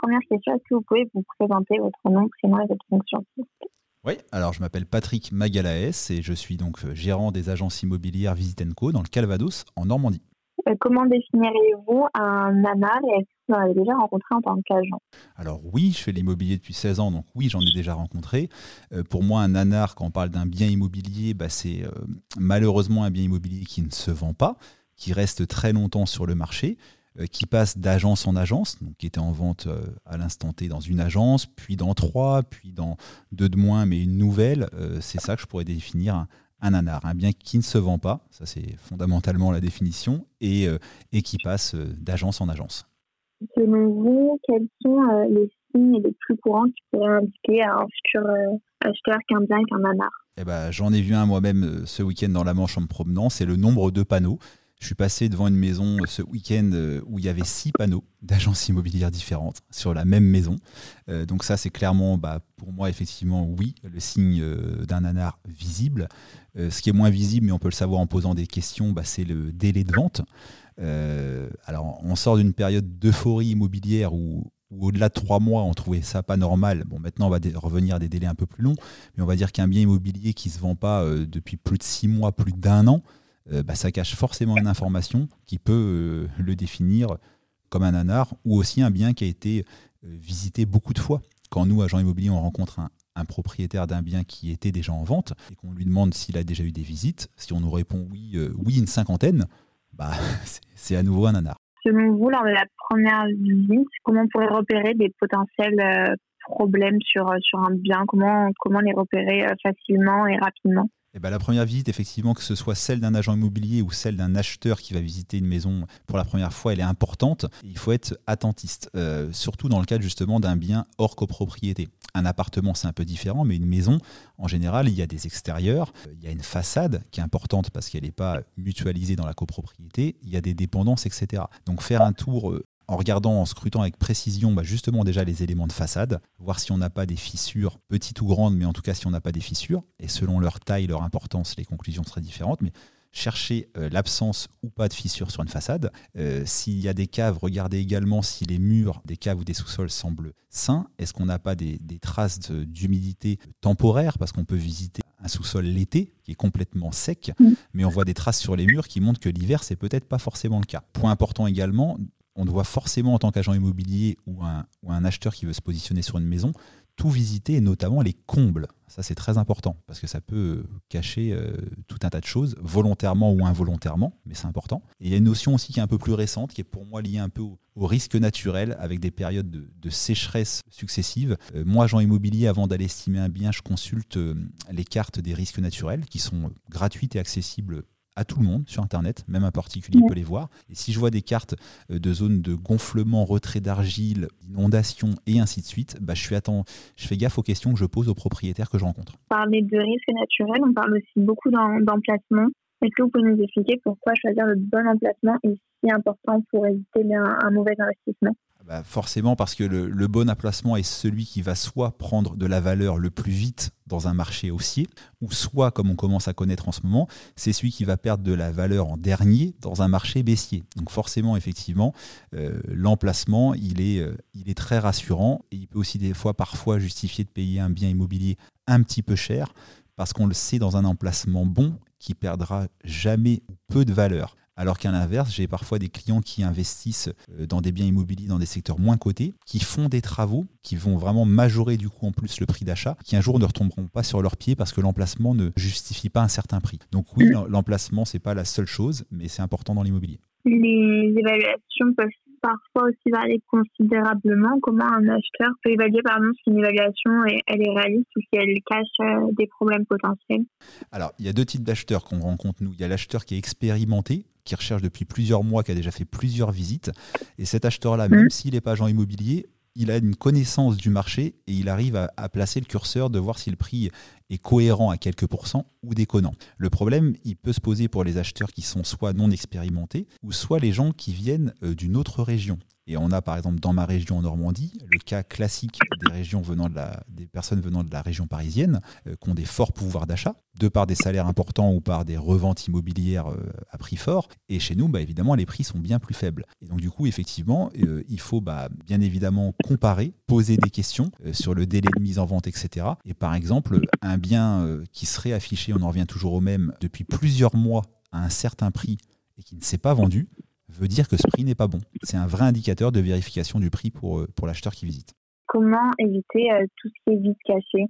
première question, est-ce que vous pouvez vous présenter votre nom, prénom et votre fonction oui, alors je m'appelle Patrick Magalaès et je suis donc gérant des agences immobilières Visit Co dans le Calvados, en Normandie. Euh, comment définiriez-vous un nanar et est-ce que vous en avez déjà rencontré en tant qu'agent? Alors oui, je fais l'immobilier depuis 16 ans, donc oui, j'en ai déjà rencontré. Euh, pour moi, un nanar, quand on parle d'un bien immobilier, bah, c'est euh, malheureusement un bien immobilier qui ne se vend pas, qui reste très longtemps sur le marché, qui passe d'agence en agence, donc qui était en vente à l'instant T dans une agence, puis dans trois, puis dans deux de moins, mais une nouvelle. c'est ça que je pourrais définir un, un nanar, un bien qui ne se vend pas, ça c'est fondamentalement la définition, et, euh, et qui passe euh, d'agence en agence. Selon vous, quels sont euh, les signes les plus courants qui pourraient indiquer à un futur acheteur qu'un bien est un nanar? Eh ben, J'en ai vu un moi-même ce week-end dans la Manche en me promenant, c'est le nombre de panneaux. Je suis passé devant une maison euh, ce week-end euh, où il y avait six panneaux d'agences immobilières différentes sur la même maison. Euh, donc ça, c'est clairement, bah, pour moi, effectivement, oui, le signe d'un nanar visible. ce qui est moins visible, mais on peut le savoir en posant des questions, bah, c'est le délai de vente. alors, on sort d'une période d'euphorie immobilière où, au-delà de trois mois, on trouvait ça pas normal. Bon, maintenant, on va revenir à des délais un peu plus longs, mais on va dire qu'un bien immobilier qui ne se vend pas depuis plus de six mois, plus d'un an, bah, ça cache forcément une information qui peut euh, le définir comme un nanar ou aussi un bien qui a été euh, visité beaucoup de fois. Quand nous, agents immobiliers, on rencontre un, propriétaire d'un bien qui était déjà en vente et qu'on lui demande s'il a déjà eu des visites, si on nous répond oui, oui une cinquantaine, bah, c'est à nouveau un nanar. Selon vous, lors de la première visite, comment on pourrait repérer des potentiels problèmes sur, sur un bien? Comment, comment les repérer facilement et rapidement? Eh ben, la première visite, effectivement, que ce soit celle d'un agent immobilier ou celle d'un acheteur qui va visiter une maison pour la première fois, elle est importante. Il faut être attentiste, euh, surtout dans le cadre justement d'un bien hors copropriété. Un appartement, c'est un peu différent, mais une maison, en général, il y a des extérieurs, il y a une façade qui est importante parce qu'elle n'est pas mutualisée dans la copropriété, il y a des dépendances, etc. Donc faire un tour euh, en regardant, en scrutant avec précision bah, justement déjà les éléments de façade, voir si on n'a pas des fissures, petites ou grandes, mais en tout cas si on n'a pas des fissures. Et selon leur taille, leur importance, les conclusions seraient différentes. Mais chercher euh, l'absence ou pas de fissures sur une façade. Euh, s'il y a des caves, regardez également si les murs des caves ou des sous-sols semblent sains. Est-ce qu'on n'a pas des, traces d'humidité temporaire? Parce qu'on peut visiter un sous-sol l'été qui est complètement sec, mm. mais on voit des traces sur les murs qui montrent que l'hiver, c'est peut-être pas forcément le cas. Point important également, on doit forcément, en tant qu'agent immobilier ou un, acheteur qui veut se positionner sur une maison, tout visiter et notamment les combles. Ça, c'est très important parce que ça peut cacher euh, tout un tas de choses, volontairement ou involontairement, mais c'est important. Et il y a une notion aussi qui est un peu plus récente, qui est pour moi liée un peu au, risque naturel avec des périodes de, sécheresse successives. Euh, moi, agent immobilier, avant d'aller estimer un bien, je consulte euh, les cartes des risques naturels qui sont gratuites et accessibles à tout le monde sur Internet, même un particulier peut les voir. Et si je vois des cartes euh, de zones de gonflement, retrait d'argile, d'inondation et ainsi de suite, bah, je, suis attend, je fais gaffe aux questions que je pose aux propriétaires que je rencontre. Parler de risques naturels, on parle aussi beaucoup d'emplacement. Est-ce que vous pouvez nous expliquer pourquoi choisir le bon emplacement est si important pour éviter un mauvais investissement? Bah, forcément parce que le, bon emplacement est celui qui va soit prendre de la valeur le plus vite dans un marché haussier, ou soit, comme on commence à connaître en ce moment, c'est celui qui va perdre de la valeur en dernier dans un marché baissier. Donc forcément, effectivement, euh, l'emplacement, il est, euh, est très rassurant et il peut aussi des fois, parfois, justifier de payer un bien immobilier un petit peu cher parce qu'on le sait dans un emplacement bon qui perdra jamais peu de valeur. Alors qu'à l'inverse, j'ai parfois des clients qui investissent euh, dans des biens immobiliers dans des secteurs moins cotés, qui font des travaux, qui vont vraiment majorer du coup en plus le prix d'achat, qui un jour ne retomberont pas sur leurs pieds parce que l'emplacement ne justifie pas un certain prix. Donc oui, l'emplacement, c'est pas la seule chose, mais c'est important dans l'immobilier. Les évaluations peuvent parfois aussi varier considérablement. Comment un acheteur peut évaluer pardon, si une évaluation elle est réaliste ou si elle cache euh, des problèmes potentiels? Alors, il y a deux types d'acheteurs qu'on rencontre nous. Il y a l'acheteur qui est expérimenté, qui recherche depuis plusieurs mois, qui a déjà fait plusieurs visites. Et cet acheteur-là, même mmh. s'il n'est pas agent immobilier, il a une connaissance du marché et il arrive à, placer le curseur de voir si le prix est cohérent à quelques pourcents ou déconnant. Le problème, il peut se poser pour les acheteurs qui sont soit non expérimentés ou soit les gens qui viennent euh, d'une autre région. Et on a par exemple dans ma région en Normandie le cas classique des régions venant des personnes venant de la région parisienne euh, qui ont des forts pouvoirs d'achat, de par des salaires importants ou par des reventes immobilières euh, à prix fort. Et chez nous, bah, évidemment, les prix sont bien plus faibles. Et donc du coup, effectivement, euh, il faut bah, bien évidemment comparer, poser des questions sur le délai de mise en vente, etc. Et par exemple, un bien qui serait affiché, on en revient toujours au même, depuis plusieurs mois à un certain prix et qui ne s'est pas vendu, veut dire que ce prix n'est pas bon. C'est un vrai indicateur de vérification du prix pour, euh, pour l'acheteur qui visite. Comment éviter euh, tout ce qui est vite caché?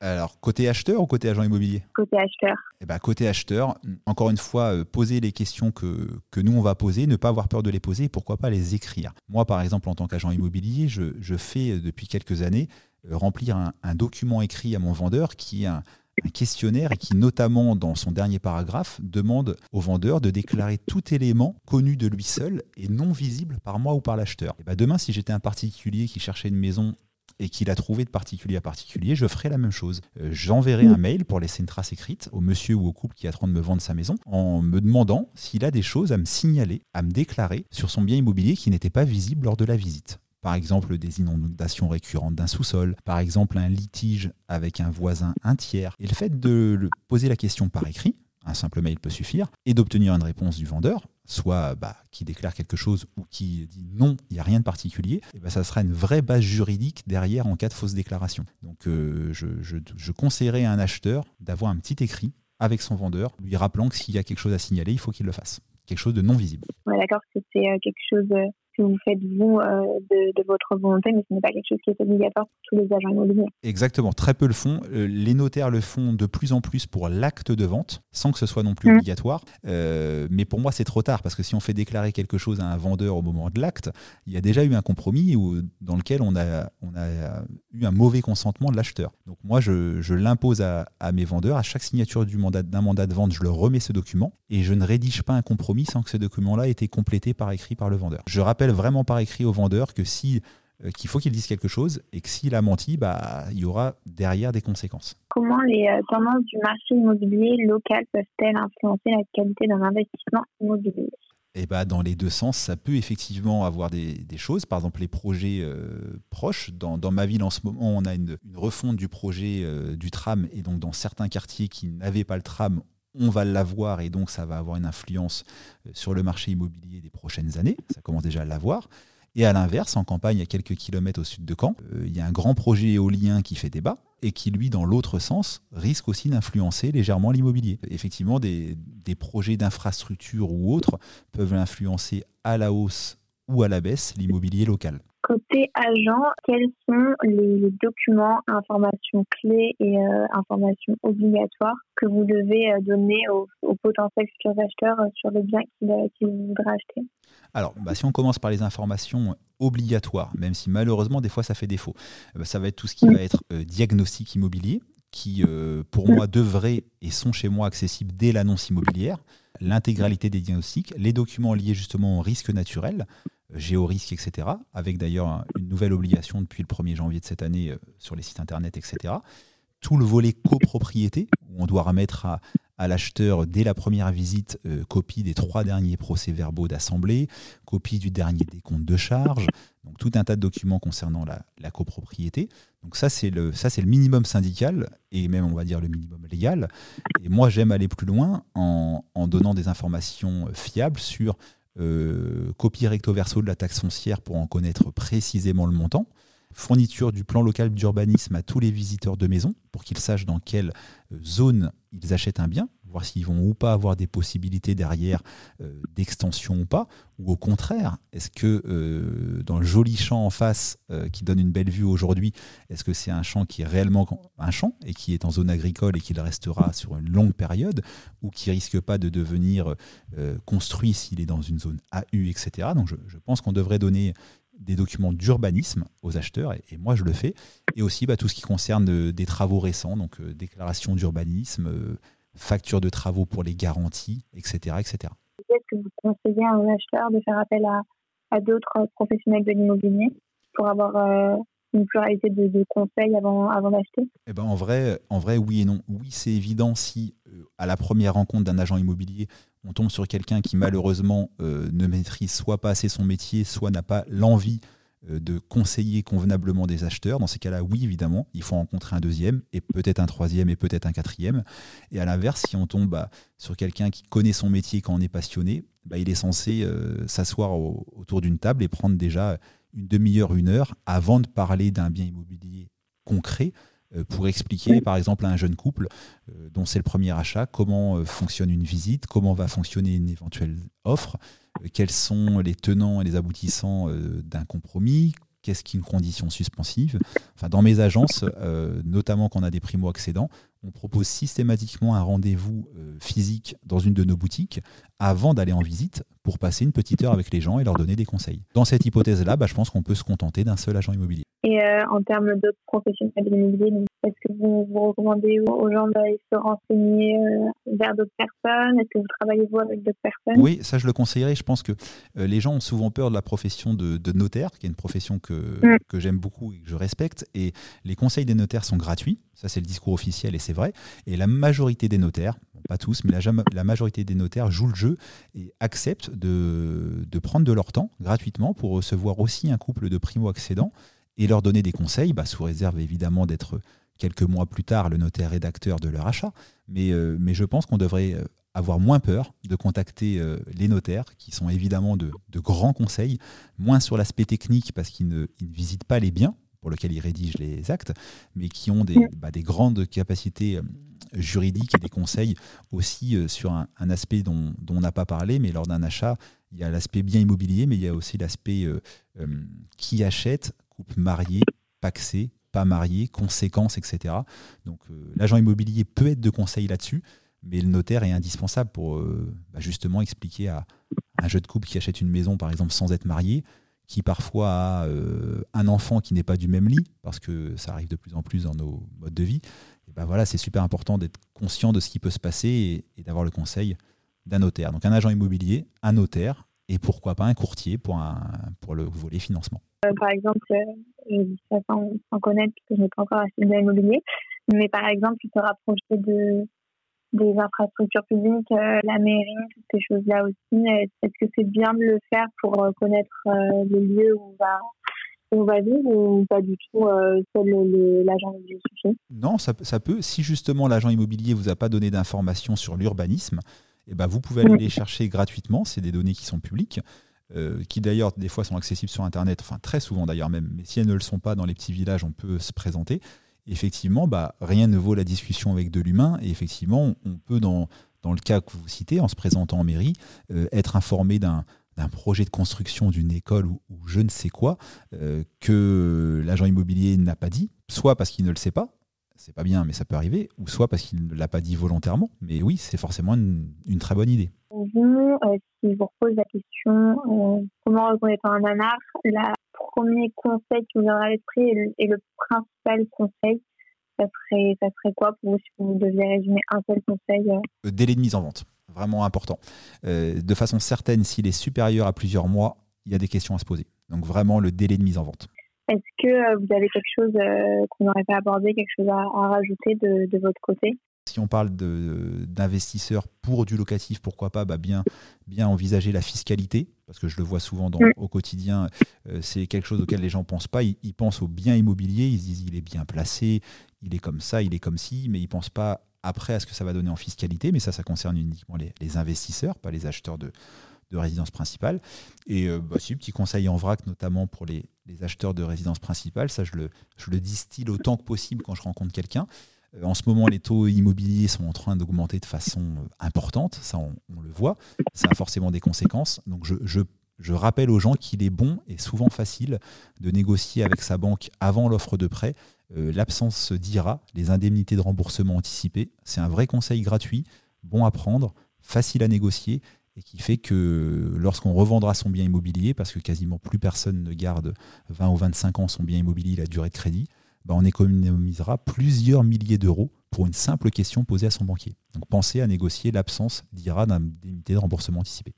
Alors, côté acheteur ou côté agent immobilier? Côté acheteur. Eh ben, côté acheteur, encore une fois, euh, poser les questions que, que, nous, on va poser, ne pas avoir peur de les poser et pourquoi pas les écrire. Moi, par exemple, en tant qu'agent immobilier, je, je, fais depuis quelques années remplir un, un, document écrit à mon vendeur qui est un, un questionnaire et qui, notamment dans son dernier paragraphe, demande au vendeur de déclarer tout élément connu de lui seul et non visible par moi ou par l'acheteur. Et bah demain, si j'étais un particulier qui cherchait une maison et qu'il a trouvé de particulier à particulier, je ferai la même chose. Euh, j'enverrai un mail pour laisser une trace écrite au monsieur ou au couple qui attend de me vendre sa maison en me demandant s'il a des choses à me signaler, à me déclarer sur son bien immobilier qui n'était pas visible lors de la visite par exemple des inondations récurrentes d'un sous-sol, par exemple un litige avec un voisin un tiers. Et le fait de poser la question par écrit, un simple mail peut suffire, et d'obtenir une réponse du vendeur, soit bah, qui déclare quelque chose ou qui dit non, il n'y a rien de particulier, et eh bah, ça sera une vraie base juridique derrière en cas de fausse déclaration. Donc euh, je, conseillerais à un acheteur d'avoir un petit écrit avec son vendeur, lui rappelant que s'il y a quelque chose à signaler, il faut qu'il le fasse. Quelque chose de non visible. D'accord, c'est euh, quelque chose euh, que vous faites vous euh, de, votre volonté, mais ce n'est pas quelque chose qui est obligatoire pour tous les agents immobiliers. Exactement, très peu le font. Euh, les notaires le font de plus en plus pour l'acte de vente, sans que ce soit non plus mmh. obligatoire. Euh, mais pour moi, c'est trop tard, parce que si on fait déclarer quelque chose à un vendeur au moment de l'acte, il y a déjà eu un compromis où, dans lequel on a, on a un mauvais consentement de l'acheteur. Donc moi, je, l'impose à, mes vendeurs. À chaque signature d'un mandat, mandat de vente, je leur remets ce document et je ne rédige pas un compromis sans que ce document-là ait été complété par écrit par le vendeur. Je rappelle vraiment par écrit au vendeur que si euh, qu'il faut qu'il dise quelque chose et que s'il a menti, bah, il y aura derrière des conséquences. Comment les euh, tendances du marché immobilier local peuvent-elles influencer la qualité d'un investissement immobilier? Eh bah, dans les deux sens, ça peut effectivement avoir des, choses. Par exemple, les projets euh, proches. Dans, ma ville, en ce moment, on a une, refonte du projet du tram. Et donc, dans certains quartiers qui n'avaient pas le tram, on va l'avoir et donc ça va avoir une influence euh, sur le marché immobilier des prochaines années. Ça commence déjà à l'avoir. Et à l'inverse, en campagne, à quelques kilomètres au sud de Caen, euh, il y a un grand projet éolien qui fait débat et qui, lui, dans l'autre sens, risque aussi d'influencer légèrement l'immobilier. Effectivement, des, projets d'infrastructure ou autres peuvent influencer à la hausse ou à la baisse l'immobilier local. Côté agent, quels sont les documents, informations clés et euh, informations obligatoires que vous devez euh, donner aux, potentiels futurs acheteurs euh, sur le bien qu'ils voudraient acheter? Alors, bah, si on commence par les informations obligatoires, même si malheureusement des fois ça fait défaut, ça va être tout ce qui va être diagnostic immobilier, qui pour moi devraient et sont chez moi accessibles dès l'annonce immobilière, l'intégralité des diagnostics, les documents liés justement au risque naturel, géorisque, etc. Avec d'ailleurs une nouvelle obligation depuis le 1er janvier de cette année euh, sur les sites internet, etc. Tout le volet copropriété, où on doit remettre à, l'acheteur dès la première visite euh, copie des trois derniers procès-verbaux d'assemblée, copie du dernier décompte de charges, donc tout un tas de documents concernant la, copropriété. Donc ça c'est le ça c'est le minimum syndical et même on va dire le minimum légal. Et moi j'aime aller plus loin en, en donnant des informations fiables sur euh, copie recto verso de la taxe foncière pour en connaître précisément le montant, fourniture du plan local d'urbanisme à tous les visiteurs de maison pour qu'ils sachent dans quelle zone ils achètent un bien, voir s'ils vont ou pas avoir des possibilités derrière euh, d'extension ou pas, ou au contraire, est-ce que euh, dans le joli champ en face qui donne une belle vue aujourd'hui, est-ce que c'est un champ qui est réellement un champ et qui est en zone agricole et qui le restera sur une longue période, ou qui risque pas de devenir construit s'il est dans une zone AU, etc. Donc je, pense qu'on devrait donner des documents d'urbanisme aux acheteurs, et, moi je le fais, et aussi bah, tout ce qui concerne euh, des travaux récents, donc euh, déclaration d'urbanisme, euh, facture de travaux pour les garanties, etc. etc. Est-ce que vous conseillez à un acheteur de faire appel à, d'autres professionnels de l'immobilier pour avoir une pluralité de, conseils avant, avant d'acheter? Eh ben en, vrai, en vrai, oui et non. Oui, c'est évident si, à la première rencontre d'un agent immobilier, on tombe sur quelqu'un qui malheureusement ne maîtrise soit pas assez son métier, soit n'a pas l'envie euh, de conseiller convenablement des acheteurs. Dans ces cas-là, oui, évidemment, il faut rencontrer un deuxième et peut-être un troisième et peut-être un quatrième. Et à l'inverse, si on tombe bah, sur quelqu'un qui connaît son métier quand on est passionné, bah, il est censé euh, s'asseoir autour d'une table et prendre déjà une demi-heure, une heure avant de parler d'un bien immobilier concret euh, pour expliquer, par exemple, à un jeune couple dont c'est le premier achat, comment fonctionne une visite, comment va fonctionner une éventuelle offre, quels sont les tenants et les aboutissants euh, d'un compromis, qu'est-ce qu'une condition suspensive. Dans mes agences, euh, notamment quand on a des primo-accédants, on propose systématiquement un rendez-vous euh, physique dans une de nos boutiques avant d'aller en visite pour passer une petite heure avec les gens et leur donner des conseils. Dans cette hypothèse-là, bah, je pense qu'on peut se contenter d'un seul agent immobilier. Et en termes d'autres professionnels de l'immobilier, est-ce que vous, vous recommandez aux gens d'aller se renseigner euh, vers d'autres personnes? Est-ce que vous travaillez vous avec d'autres personnes? Oui, ça je le conseillerais. Je pense que euh, les gens ont souvent peur de la profession de, notaire, qui est une profession que, mm. que j'aime beaucoup et que je respecte. Et les conseils des notaires sont gratuits. Ça, c'est le discours officiel et c'est vrai. Et la majorité des notaires, pas tous, mais la, la, majorité des notaires jouent le jeu et acceptent de, de prendre de leur temps gratuitement pour recevoir aussi un couple de primo-accédants et leur donner des conseils, bah, sous réserve évidemment d'être quelques mois plus tard le notaire rédacteur de leur achat. Mais, euh, mais je pense qu'on devrait euh, avoir moins peur de contacter euh, les notaires, qui sont évidemment de, grands conseils, moins sur l'aspect technique parce qu'ils ne, visitent pas les biens pour lesquels ils rédigent les actes, mais qui ont des, bah, des grandes capacités juridiques et des conseils aussi sur un, aspect dont on n'a pas parlé, mais lors d'un achat, il y a l'aspect bien immobilier, mais il y a aussi l'aspect qui achète, couple marié, paxé, pas marié, conséquences, etc. Donc euh, l'agent immobilier peut être de conseil là-dessus, mais le notaire est indispensable pour euh, bah, justement expliquer à un jeune couple qui achète une maison, par exemple, sans être marié, qui parfois a euh, un enfant qui n'est pas du même lit, parce que ça arrive de plus en plus dans nos modes de vie. Et ben voilà, c'est super important d'être conscient de ce qui peut se passer et, d'avoir le conseil d'un notaire. Donc un agent immobilier, un notaire, et pourquoi pas un courtier pour le volet financement. Euh, par exemple, euh, je dis ça sans, connaître parce que je n'ai pas encore acheté de l'immobilier, mais par exemple, se rapprocher de, des infrastructures publiques, euh, la mairie, toutes ces choses-là aussi. Est-ce que c'est bien de le faire pour connaître les lieux où on va on va vivre ou pas du tout seul l'agent immobilier suffit? Non, ça, ça, peut. Si justement l'agent immobilier vous a pas donné d'informations sur l'urbanisme, eh ben, vous pouvez aller les chercher gratuitement. C'est des données qui sont publiques. Euh, qui d'ailleurs des fois sont accessibles sur Internet, enfin très souvent d'ailleurs même, mais si elles ne le sont pas dans les petits villages, on peut se présenter. effectivement, bah, rien ne vaut la discussion avec de l'humain, et effectivement, on peut, dans, dans le cas que vous citez, en se présentant en mairie, euh, être informé d'un projet de construction d'une école ou, je ne sais quoi euh, que l'agent immobilier n'a pas dit, soit parce qu'il ne le sait pas, c'est pas bien, mais ça peut arriver, ou soit parce qu'il ne l'a pas dit volontairement. Mais oui, c'est forcément une, très bonne idée. Vous, euh, si je vous repose la question, euh, comment reconnaître un nanar, le premier conseil qui vous viendra à l'esprit et, le principal conseil, ça serait, ça serait quoi pour vous si vous deviez résumer un seul conseil euh? Le délai de mise en vente, vraiment important. de façon certaine, s'il est supérieur à plusieurs mois, il y a des questions à se poser. Donc vraiment le délai de mise en vente. Est-ce que euh, vous avez quelque chose euh, qu'on n'aurait pas abordé, quelque chose à, rajouter de, votre côté? Si on parle d'investisseurs pour du locatif, pourquoi pas bah bien, bien envisager la fiscalité, parce que je le vois souvent dans, mm. au quotidien, euh, c'est quelque chose auquel les gens ne pensent pas. Ils, pensent au bien immobilier, ils se disent il est bien placé, il est comme ça, il est comme ci, mais ils ne pensent pas après à ce que ça va donner en fiscalité, mais ça, ça concerne uniquement les investisseurs, pas les acheteurs de, de résidence principale. Et euh, bah, si, petit conseil en vrac, notamment pour les, acheteurs de résidence principale, ça je le, je le distille autant que possible quand je rencontre quelqu'un. Euh, en ce moment, les taux immobiliers sont en train d'augmenter de façon euh, importante, ça on, le voit, ça a forcément des conséquences. Donc je, je, je rappelle aux gens qu'il est bon et souvent facile de négocier avec sa banque avant l'offre de prêt. L'absence d'IRA, les indemnités de remboursement anticipées, c'est un vrai conseil gratuit, bon à prendre, facile à négocier et qui fait que lorsqu'on revendra son bien immobilier, parce que quasiment plus personne ne garde 20 ou 25 ans son bien immobilier, la durée de crédit, bah, on économisera plusieurs milliers d'euros pour une simple question posée à son banquier. Donc pensez à négocier l'absence d'IRA d'indemnité de remboursement anticipé.